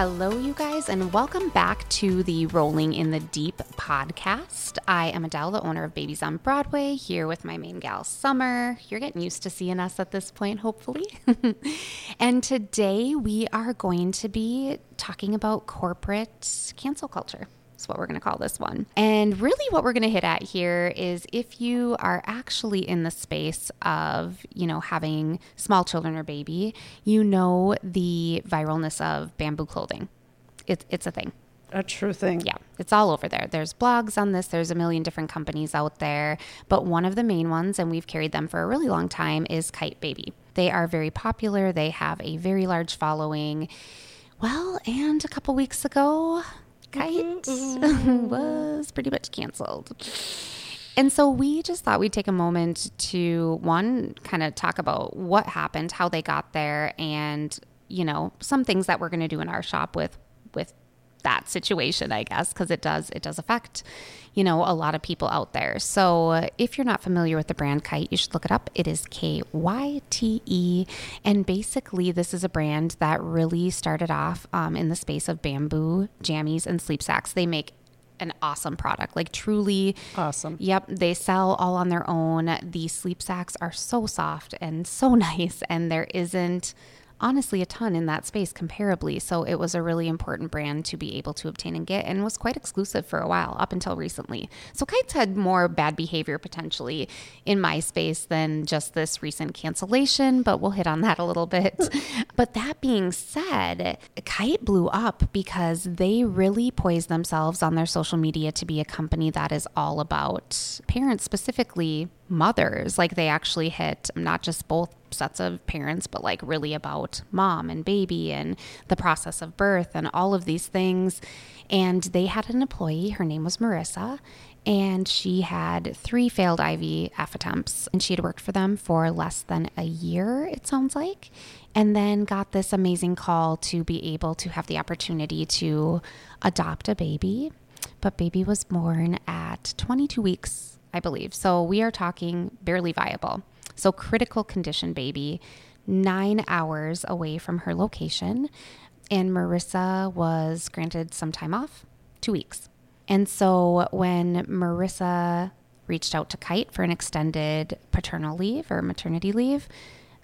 Hello, you guys, and welcome back to the Rolling in the Deep podcast. I am Adelle, the owner of Baby's on Broadway, here with my main gal, Sommer. You're getting used to seeing us at this point, hopefully. and today we are going to be talking about corporate cancel culture. That's what we're going to call this one. And really, what we're going to hit at here is if you are actually in the space of, you know, having small children or baby, you know the viralness of bamboo clothing. It's it's a thing. A true thing. Yeah, it's all over there. There's blogs on this, there's a million different companies out there. But one of the main ones, and we've carried them for a really long time, is Kyte Baby. They are very popular, they have a very large following. Well, and a couple weeks ago, Kyte mm-hmm. was pretty much canceled. And so we just thought we'd take a moment to one kind of talk about what happened, how they got there, and you know some things that we're going to do in our shop with with that situation, I guess, because it does it does affect, you know, a lot of people out there. So if you're not familiar with the brand Kyte, you should look it up. It is K Y T E, and basically this is a brand that really started off um, in the space of bamboo jammies and sleep sacks. They make an awesome product, like truly awesome. Yep, they sell all on their own. The sleep sacks are so soft and so nice, and there isn't honestly a ton in that space comparably. So it was a really important brand to be able to obtain and get and was quite exclusive for a while up until recently. So Kyte's had more bad behavior potentially in my space than just this recent cancellation, but we'll hit on that a little bit. but that being said, Kyte blew up because they really poised themselves on their social media to be a company that is all about parents specifically mothers. Like they actually hit not just both sets of parents, but like really about mom and baby and the process of birth and all of these things. And they had an employee, her name was Marissa, and she had three failed IVF attempts. And she had worked for them for less than a year, it sounds like. And then got this amazing call to be able to have the opportunity to adopt a baby. But baby was born at 22 weeks I believe. So we are talking barely viable. So critical condition baby, nine hours away from her location. And Marissa was granted some time off, two weeks. And so when Marissa reached out to Kyte for an extended paternal leave or maternity leave,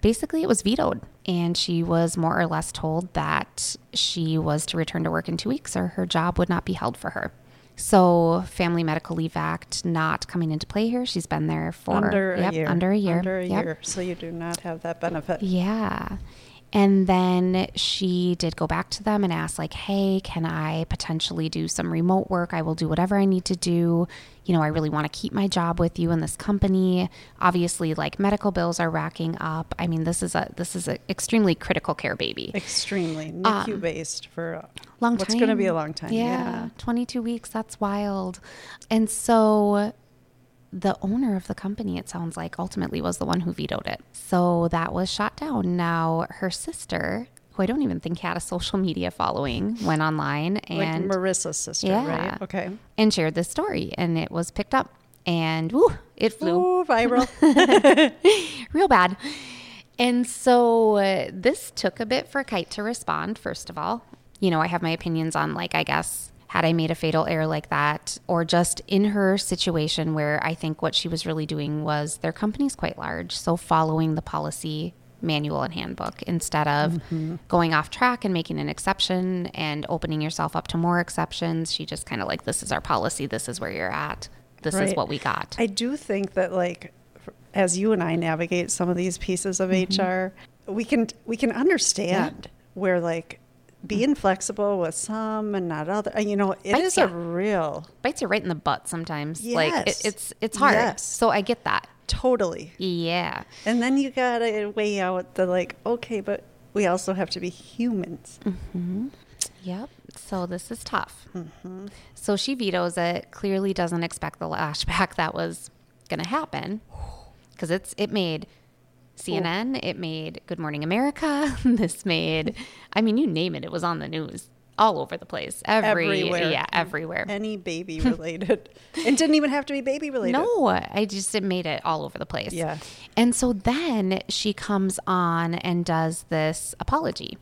basically it was vetoed. And she was more or less told that she was to return to work in two weeks or her job would not be held for her. So, Family Medical Leave Act not coming into play here. She's been there for under a year. Under a year. Under a yep. year. So you do not have that benefit. Yeah. And then she did go back to them and ask, like, hey, can I potentially do some remote work? I will do whatever I need to do. You know, I really want to keep my job with you in this company. Obviously, like medical bills are racking up. I mean, this is a this is an extremely critical care baby. Extremely NICU um, based for a long time. What's going to be a long time? Yeah, yeah, 22 weeks. That's wild. And so the owner of the company, it sounds like, ultimately was the one who vetoed it. So that was shot down. Now, her sister, who I don't even think had a social media following, went online and. Like Marissa's sister, yeah, right? Okay. And shared this story, and it was picked up. And woo, it flew. Ooh, viral. Real bad. And so uh, this took a bit for Kyte to respond, first of all. You know, I have my opinions on, like, I guess had I made a fatal error like that, or just in her situation where I think what she was really doing was their company's quite large. So following the policy manual and handbook instead of mm-hmm. going off track and making an exception and opening yourself up to more exceptions. She just kind of like, this is our policy, this is where you're at, this right. is what we got. I do think that, like, as you and I navigate some of these pieces of mm-hmm. HR, we can we can understand yeah. where like being flexible with some and not other. You know, it bites is you. a real bites you right in the butt sometimes. Yes. Like it, it's it's hard. Yes. So I get that totally. Yeah. And then you gotta weigh out the like, okay, but we also have to be humans. Mm-hmm. Yep. So this is tough. Mm-hmm. So she vetoes it. Clearly doesn't expect the lashback that was to happen because it's it made CNN, it made Good Morning America. this made, I mean, you name it, it was on the news all over the place. Every, everywhere. Yeah, everywhere. Any baby related. it didn't even have to be baby related. No, I just it made it all over the place. Yeah. And so then she comes on and does this apology.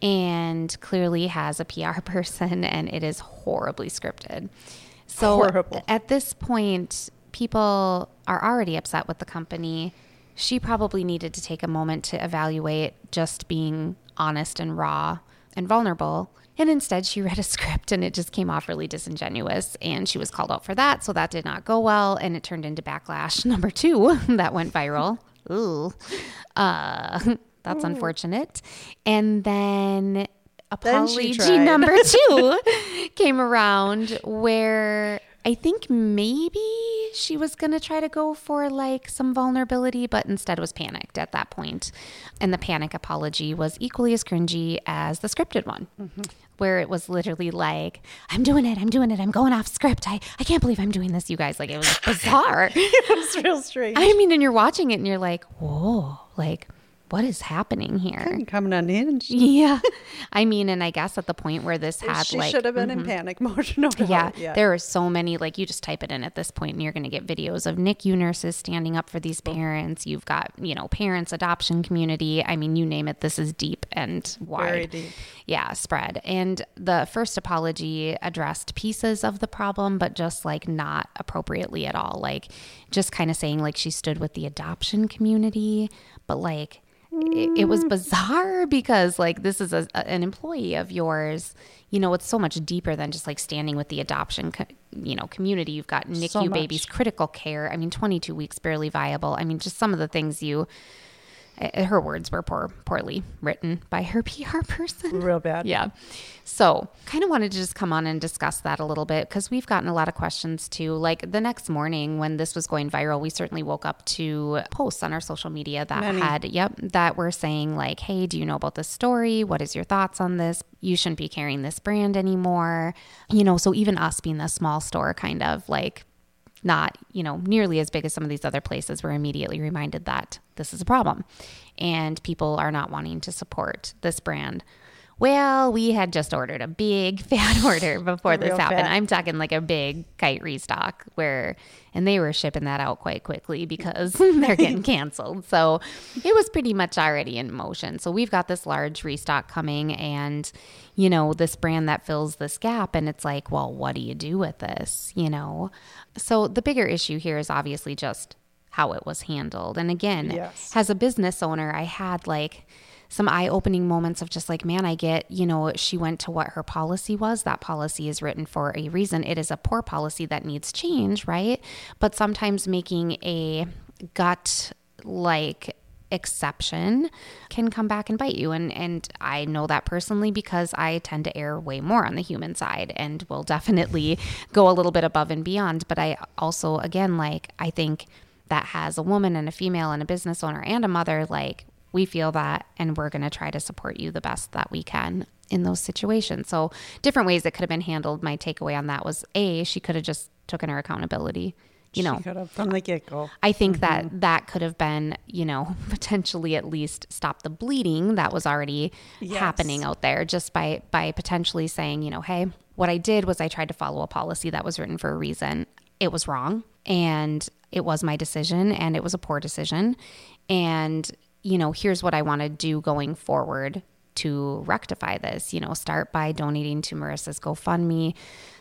and clearly has a PR person, and it is horribly scripted. So Horrible. at this point, people are already upset with the company. She probably needed to take a moment to evaluate just being honest and raw and vulnerable. And instead, she read a script and it just came off really disingenuous. And she was called out for that. So that did not go well. And it turned into backlash number two that went viral. Ooh. Uh, that's unfortunate. And then Then apology tried. number two came around where I think maybe she was going to try to go for like some vulnerability, but instead was panicked at that point. And the panic apology was equally as cringy as the scripted one, mm-hmm. where it was literally like, I'm doing it, I'm doing it, I'm going off script. I, I can't believe I'm doing this, you guys. Like, it was bizarre. it was real strange. I mean, and you're watching it and you're like, whoa, like, what is happening here? coming unhinged. Yeah. I mean, and I guess at the point where this had she like, should have been in mm-hmm. panic mode. No yeah, yeah. there are so many, like, you just type it in at this point and you're going to get videos of NICU nurses standing up for these parents. You've got, you know, parents, adoption community. I mean, you name it, this is deep and wide. Very deep. Yeah, spread. And the first apology addressed pieces of the problem, but just like not appropriately at all. Like, just kind of saying, like, she stood with the adoption community, but like, it, it was mm. bizarre because like this is a, an employee of yours. You know it's so much deeper than just like standing with the adoption co- you know community. You've got nicu So babies critical care. I mean 22 weeks barely viable. I mean just some of the things you Eh, her words were poor, poorly written by her pr person Real bad. yeah. So, kind of wanted to just come on and discuss that a little bit because we've gotten a lot of questions too. Like the next morning when this was going viral, we certainly woke up to posts on our social media that Many. had, yep, that were saying, like, hey, do you know about this story? What is your thoughts on this? You shouldn't be carrying this brand anymore. You know, so even us being a small store, kind of like, not you know nearly as big as some of these other places we're immediately reminded that this is a problem. And people are not wanting to support this brand well we had just ordered a big fat order before this happened. fat. i'm talking like a big Kyte restock where and they were shipping that out quite quickly because they're getting canceled. So it was pretty much already in motion. So we've got this large restock coming and you know this brand that fills this gap and it's like well what do you do with this you know? So the bigger issue here is obviously just how it was handled. And again Yes. as a business owner i had like some eye-opening moments of just like man i get you know she went to what her policy was. That policy is written for a reason. It is a poor policy that needs change right? But sometimes making a gut like exception can come back and bite you. And and I know that personally because I tend to err way more on the human side and will definitely go a little bit above and beyond. But I also again like I think that has a woman and a female and a business owner and a mother like we feel that and we're going to try to support you the best that we can in those situations so different ways it could have been handled my takeaway on that was a she could have just taken her accountability you know She could have from the get go. I think that mm-hmm. that could have been, you know, potentially at least stop the bleeding that was already Yes. happening out there just by by potentially saying, you know, hey, what I did was I tried to follow a policy that was written for a reason. It was wrong and it was my decision and it was a poor decision and you know, here's what I want to do going forward to rectify this. You know, start by donating to Marissa's GoFundMe.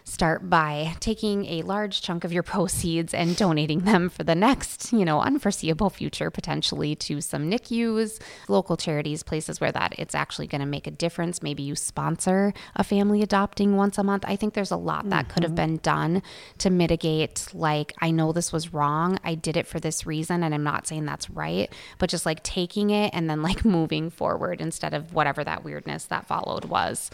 Start by taking a large chunk of your proceeds and donating them for the next, you know, unforeseeable future, potentially to some NICUs, local charities, places where that it's actually going to make a difference. Maybe you sponsor a family adopting once a month. I think there's a lot that could have mm-hmm. been done to mitigate, like, I know this was wrong. I did it for this reason, and I'm not saying that's right, but just like taking it and then like moving forward instead of whatever that weirdness that followed was.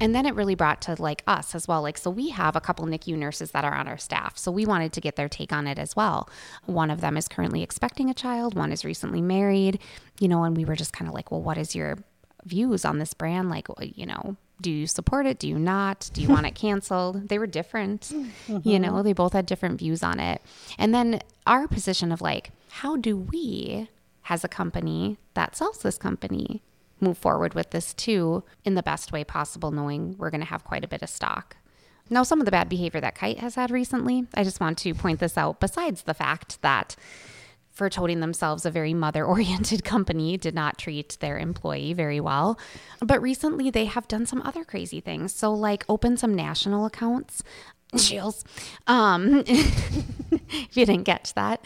And then it really brought to like us as well. Like, so we have a couple NICU nurses that are on our staff. So we wanted to get their take on it as well. One of them is currently expecting a child, one is recently married, you know, and we were just kind of like, well, what is your views on this brand? Like, you know, do you support it? Do you not? Do you want it canceled? They were different, mm-hmm. you know, they both had different views on it. And then our position of like, how do we, as a company that sells this company, move forward with this too in the best way possible, knowing we're going to have quite a bit of stock. Now, some of the bad behavior that Kyte has had recently, I just want to point this out, besides the fact that for toting themselves a very mother oriented company, did not treat their employee very well. But recently they have done some other crazy things. So, like, open some national accounts. Chills. Um, if you didn't catch that.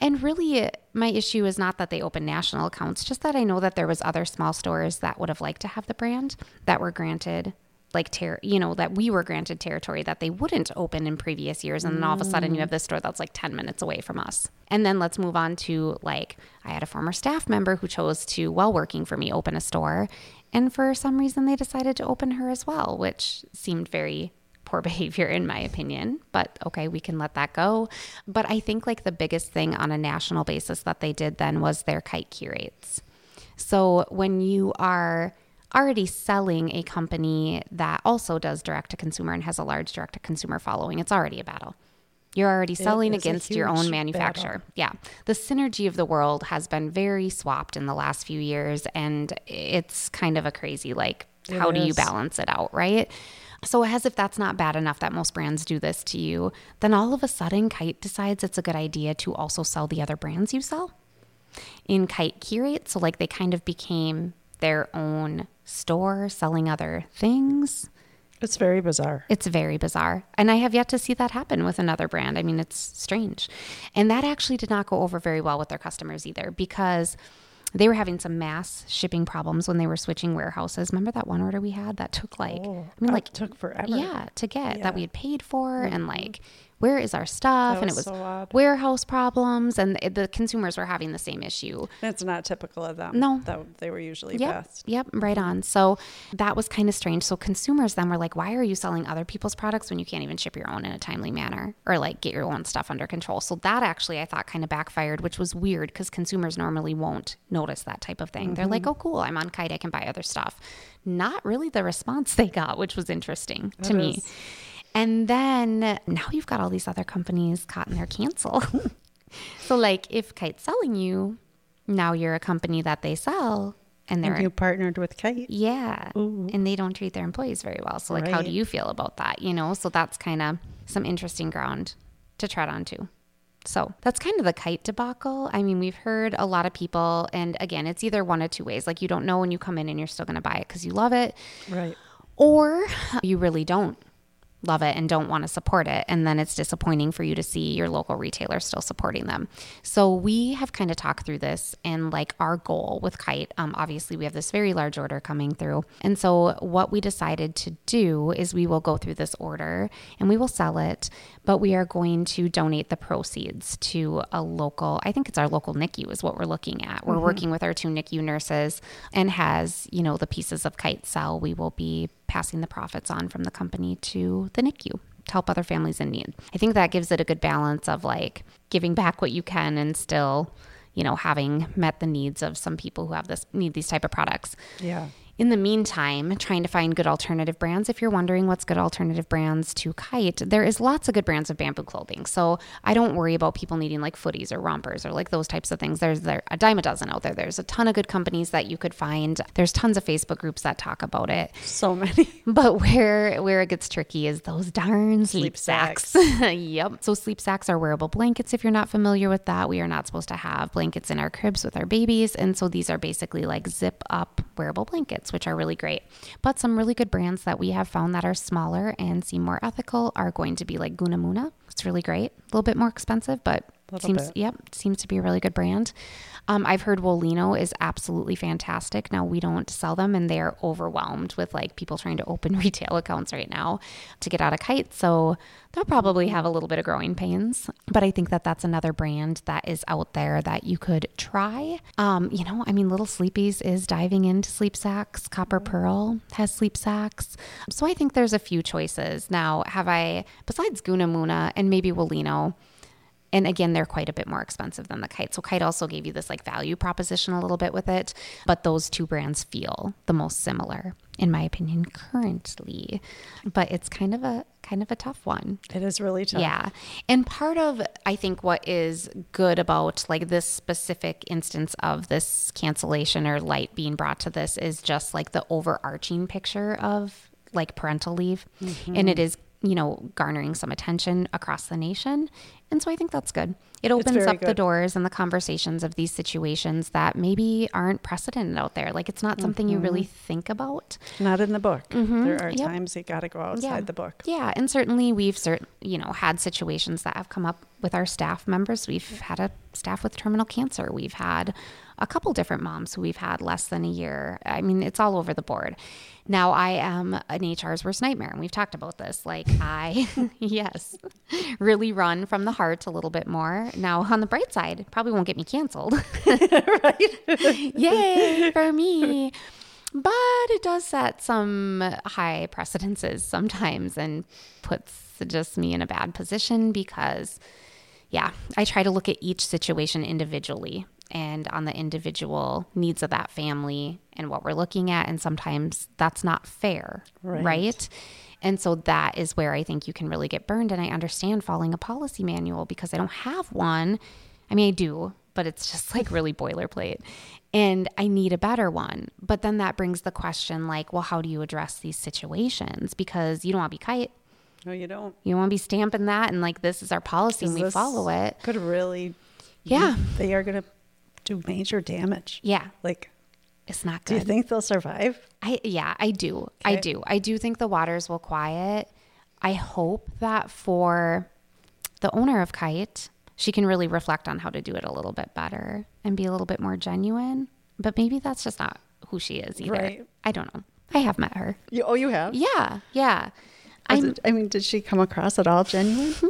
And really, my issue is not that they open national accounts, just that I know that there was other small stores that would have liked to have the brand that were granted like ter- you know that we were granted territory that they wouldn't open in previous years and then all of a sudden you mm. have this store that's like 10 minutes away from us and then let's move on to like i had a former staff member who chose to while working for me open a store and for some reason they decided to open her as well which seemed very poor behavior in my opinion but okay we can let that go but i think like the biggest thing on a national basis that they did then was their Kyte Curate so when you are already selling a company that also does direct to consumer and has a large direct to consumer following, it's already a battle. You're already selling against your own manufacturer. battle. Yeah. The synergy of the world has been very swapped in the last few years, and it's kind of a crazy, like, It how do you balance it out, right? So, as if that's not bad enough that most brands do this to you, then all of a sudden, Kyte decides it's a good idea to also sell the other brands you sell in Kyte Curate. So, like, they kind of became their own store selling other things. It's very bizarre. It's very bizarre. And I have yet to see that happen with another brand. I mean, it's strange. And that actually did not go over very well with their customers either because they were having some mass shipping problems when they were switching warehouses. Remember that one order we had that took like, Oh, I mean, oh, like, took forever. yeah, to get Yeah. that we had paid for and mm-hmm. like, where is our stuff? That and it was was so warehouse problems. And the, the consumers were having the same issue. It's not typical of them. No. That they were usually Yep. best. Yep. Right on. So that was kind of strange. So consumers then were like, why are you selling other people's products when you can't even ship your own in a timely manner or like get your own stuff under control? So that actually I thought kind of backfired, which was weird because consumers normally won't notice that type of thing. They're like, mm-hmm. oh, cool. I'm on Kyte. I can buy other stuff. Not really the response they got, which was interesting to That me. And then now you've got all these other companies caught in their cancel. so like if Kyte's selling you, now you're a company that they sell and they're And you partnered with Kite. yeah. Ooh. And they don't treat their employees very well. So, like, how do you feel about that? You know, so that's kind of some interesting ground to tread onto. So, that's kind of the Kyte debacle. I mean, we've heard a lot of people, and again, it's either one of two ways. Like, you don't know when you come in and you're still going to buy it because you love it, Right. or you really don't love it and don't want to support it. And then it's disappointing for you to see your local retailer still supporting them. So we have kind of talked through this and like our goal with Kyte. Um, obviously, we have this very large order coming through. And so what we decided to do is we will go through this order and we will sell it, but we are going to donate the proceeds to a local, I think it's our local NICU is what we're looking at. We're working with our two NICU nurses and has, you know, the pieces of Kyte sell, we will be passing the profits on from the company to the NICU to help other families in need. I think that gives it a good balance of like giving back what you can and still, you know, having met the needs of some people who have this need these type of products. Yeah. In the meantime, trying to find good alternative brands. If you're wondering what's good alternative brands to Kyte, there is lots of good brands of bamboo clothing. So I don't worry about people needing like footies or rompers or like those types of things. There's there a dime a dozen out there. There's a ton of good companies that you could find. There's tons of Facebook groups that talk about it. So many. But where where it gets tricky is those darn sleep, Sleep sacks. yep. So sleep sacks are wearable blankets. If you're not familiar with that, we are not supposed to have blankets in our cribs with our babies, and so these are basically like zip up wearable blankets, which are really great. But some really good brands that we have found that are smaller and seem more ethical are going to be like Gunamuna. It's really great. A little bit more expensive, but seems bit. yep seems to be a really good brand. Um, I've heard Woolino is absolutely fantastic. Now we don't sell them, and they are overwhelmed with like people trying to open retail accounts right now to get out of Kyte. So they'll probably have a little bit of growing pains. But I think that that's another brand that is out there that you could try. Um, you know, I mean, Little Sleepies is diving into sleep sacks. Copper Pearl has sleep sacks. So I think there's a few choices. Now, have I besides Gunamuna and maybe Woolino? And again, they're quite a bit more expensive than the Kyte. So Kyte also gave you this like value proposition a little bit with it, but those two brands feel the most similar in my opinion currently. But it's kind of a kind of a tough one. It is really tough. Yeah. And part of I think what is good about like this specific instance of this cancellation or light being brought to this is just like the overarching picture of like parental leave. And it mm-hmm. is you know, garnering some attention across the nation. And so I think that's good. It opens up the doors and the conversations of these situations that maybe aren't precedented out there. Like it's not something you really think about. Not in the book. There are Mm-hmm. Yep. times you got to go outside the book. Yeah, and certainly we've cert- you know had situations that have come up with our staff members. We've had a staff with terminal cancer. We've had a couple different moms who we've had less than a year. I mean, it's all over the board. Now I am an HR's worst nightmare, and we've talked about this. Like I, yes, really run from the heart a little bit more. Now on the bright side, probably won't get me canceled. Right? Yay for me. But it does set some high precedences sometimes and puts just me in a bad position because, yeah, I try to look at each situation individually and on the individual needs of that family and what we're looking at. And sometimes that's not fair, Right. right? And so that is where I think you can really get burned. And I understand following a policy manual because I don't have one. I mean, I do, but it's just like really boilerplate. And I need a better one. But then that brings the question like, well, how do you address these situations? Because you don't want to be Kyte. No, you don't. You don't want to be stamping that and like, this is our policy and we follow it. Could really. Yeah. They are going to do major damage. Yeah. Like, It's not good. do you think they'll survive? I yeah, I do. I do. I do think the waters will quiet. I hope that for the owner of Kyte, she can really reflect on how to do it a little bit better and be a little bit more genuine. But maybe that's just not who she is either. Right. I don't know. I have met her. You, oh, you have? Yeah, yeah. I mean, did she come across at all genuine? Mm-hmm.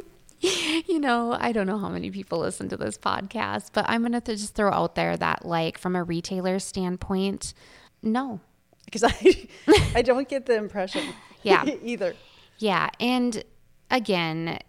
You know, I don't know how many people listen to this podcast, but I'm going to just throw out there that, like, from a retailer standpoint, no, Because I, I don't get the impression. Yeah. either. Yeah, and again,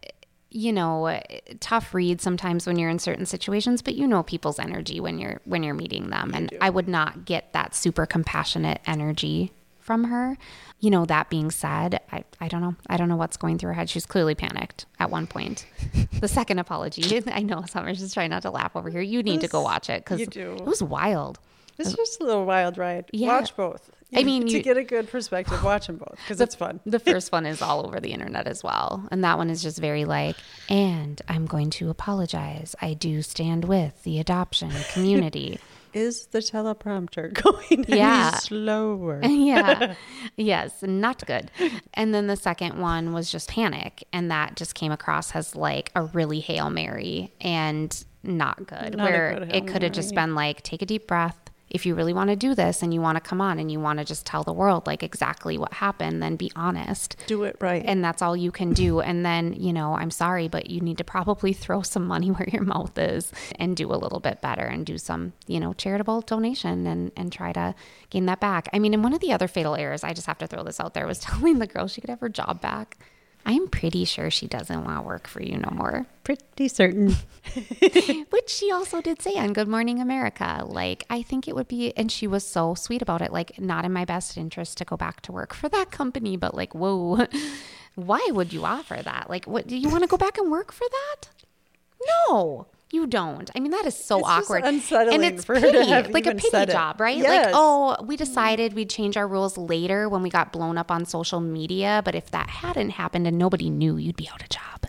you know, tough read sometimes when you're in certain situations, but you know people's energy when you're when you're meeting them, and I would not get that super compassionate energy from her. You know, that being said, I, I don't know. I don't know what's going through her head. She's clearly panicked at one point. The second apology, I know Sommer's just trying not to laugh over here. You need to go watch it because it was wild. It's just a little wild ride. Yeah. Watch both. I mean, to you- get a good perspective, watch them both because it's fun. The first one is all over the internet as well. And that one is just very like, and I'm going to apologize. I do stand with the adoption community. Is the teleprompter going Yeah. any slower? yeah. Yes, not good. And then the second one was just panic. And that just came across as like a really Hail Mary and not good. Not where good it could have just been like, take a deep breath. If you really want to do this and you want to come on and you want to just tell the world like exactly what happened, then be honest. Do it right. and that's all you can do. And then, you know, I'm sorry, but you need to probably throw some money where your mouth is and do a little bit better and do some, you know, charitable donation and, and try to gain that back. I mean, and one of the other fatal errors, I just have to throw this out there, was telling the girl she could have her job back. I'm pretty sure she doesn't want to work for you no more. Pretty certain. Which she also did say on Good Morning America. Like, I think it would be, and she was so sweet about it. Like, not in my best interest to go back to work for that company, but like, whoa, why would you offer that? Like, what do you want to go back and work for that? No, you don't. I mean, that is so It's awkward. unsettling and it's for her to have like a pity job, right? Yes. Like, oh, we mm-hmm. decided we'd change our rules later when we got blown up on social media. But if that hadn't happened and nobody knew, you'd be out of job.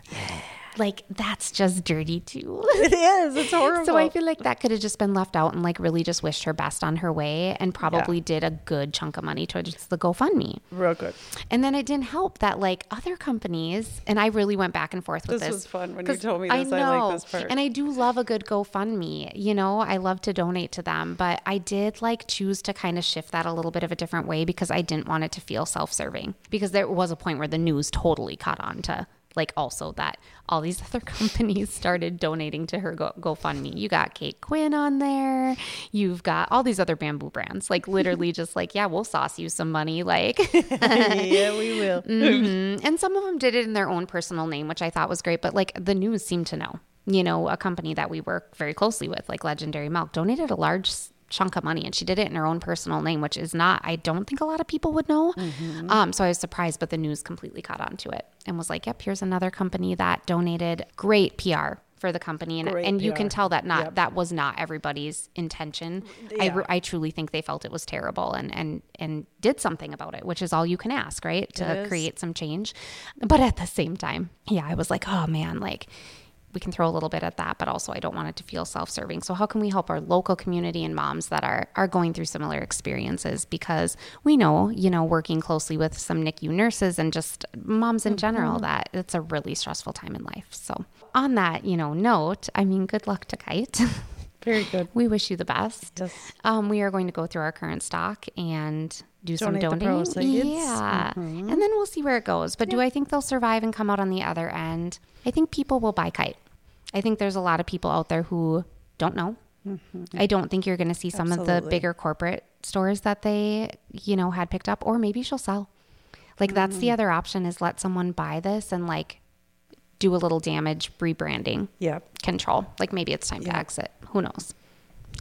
Like, that's just dirty too. It is. It's horrible. So I feel like that could have just been left out and like really just wished her best on her way and probably did a good chunk of money towards the GoFundMe. real good. And then it didn't help that like other companies, and I really went back and forth with This this. was fun when you told me this. I like this part. And I do love a good GoFundMe. You know, I love to donate to them, but I did like choose to kind of shift that a little bit of a different way because I didn't want it to feel self-serving. Because there was a point where the news totally caught on to like also that all these other companies started donating to her Go- GoFundMe. You got Kate Quinn on there. You've got all these other bamboo brands. Like literally just like, yeah, we'll sauce you some money. Like yeah, we will. Mhm. And some of them did it in their own personal name, which I thought was great. But like the news seemed to know. You know, a company that we work very closely with, like Legendary Milk, donated a large chunk of money, and she did it in her own personal name, which is not. I don't think a lot of people would know. Um, so I was surprised, but the news completely caught on to it and was like, "Yep, here's another company that donated. Great PR for the company and, Great and you can tell that not Yep. that was not everybody's intention I, Yeah. re- I truly think they felt it was terrible and and and did something about it which is all you can ask right to create some change but at the same time yeah i was like oh man like we can throw a little bit at that but also i don't want it to feel self-serving so how can we help our local community and moms that are are going through similar experiences because we know you know working closely with some nicu nurses and just moms in general that it's a really stressful time in life so on that you know note i mean good luck to Kyte Very good. we wish you the best Yes. um, we are going to go through our current stock and do some Donate the donating. Yeah. Mm-hmm. And then we'll see where it goes. But do I think they'll survive and come out on the other end? I think people will buy Kyte. I think there's a lot of people out there who don't know. I don't think you're going to see some of the Mm-hmm. Bigger corporate stores that they, you know, had picked up, or maybe she'll sell. Like that's Mm. the other option is let someone buy this and like do a little damage rebranding Yeah. control. Like maybe it's time to exit. Who knows?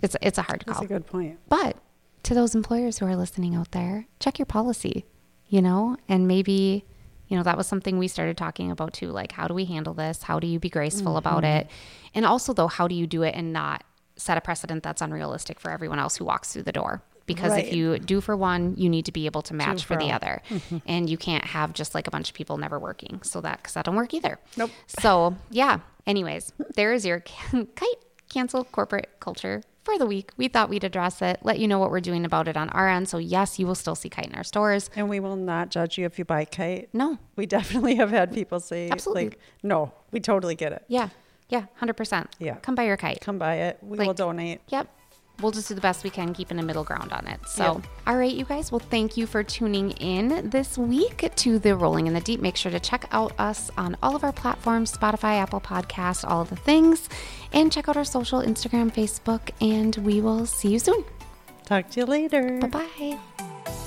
It's it's a hard call. That's a good point. But to those employers who are listening out there, check your policy, you know, and maybe, you know, that was something we started talking about too. Like, how do we handle this? How do you be graceful about Mm-hmm. it? And also, though, how do you do it and not set a precedent that's unrealistic for everyone else who walks through the door? Because Right. if you do for one, you need to be able to match for for the other. And you can't have just like a bunch of people never working. So that, because that don't work either. Nope. So, yeah. Anyways, there is your Kyte cancel corporate culture for the week. We thought we'd address it, let you know what we're doing about it on our end. So, yes, you will still see Kyte in our stores. And we will not judge you if you buy Kyte. No. We definitely have had people say, Absolutely. like, no, we totally get it. Yeah. Yeah. 100%. Yeah. Come buy your Kyte. Come buy it. We Like- will donate. Yep. We'll just do the best we can, keeping a middle ground on it. So, Yep. all right, you guys. Well, thank you for tuning in this week to the Rolling in the Deep. Make sure to check out us on all of our platforms Spotify, Apple Podcasts, all of the things. And check out our social Instagram, Facebook, and we will see you soon. Talk to you later. Bye bye.